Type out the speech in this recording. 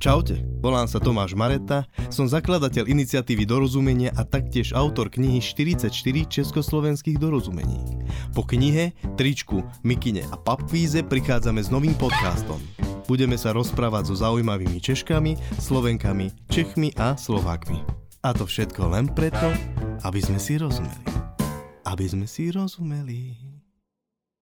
Čaute, volám sa Tomáš Mareta, som zakladateľ iniciatívy Dorozumenie a taktiež autor knihy 44 československých dorozumení. Po knihe, tričku, mikine a papvíze prichádzame s novým podcastom. Budeme sa rozprávať so zaujímavými Češkami, Slovenkami, Čechmi a Slovákmi. A to všetko len preto, aby sme si rozumeli. Aby sme si rozumeli.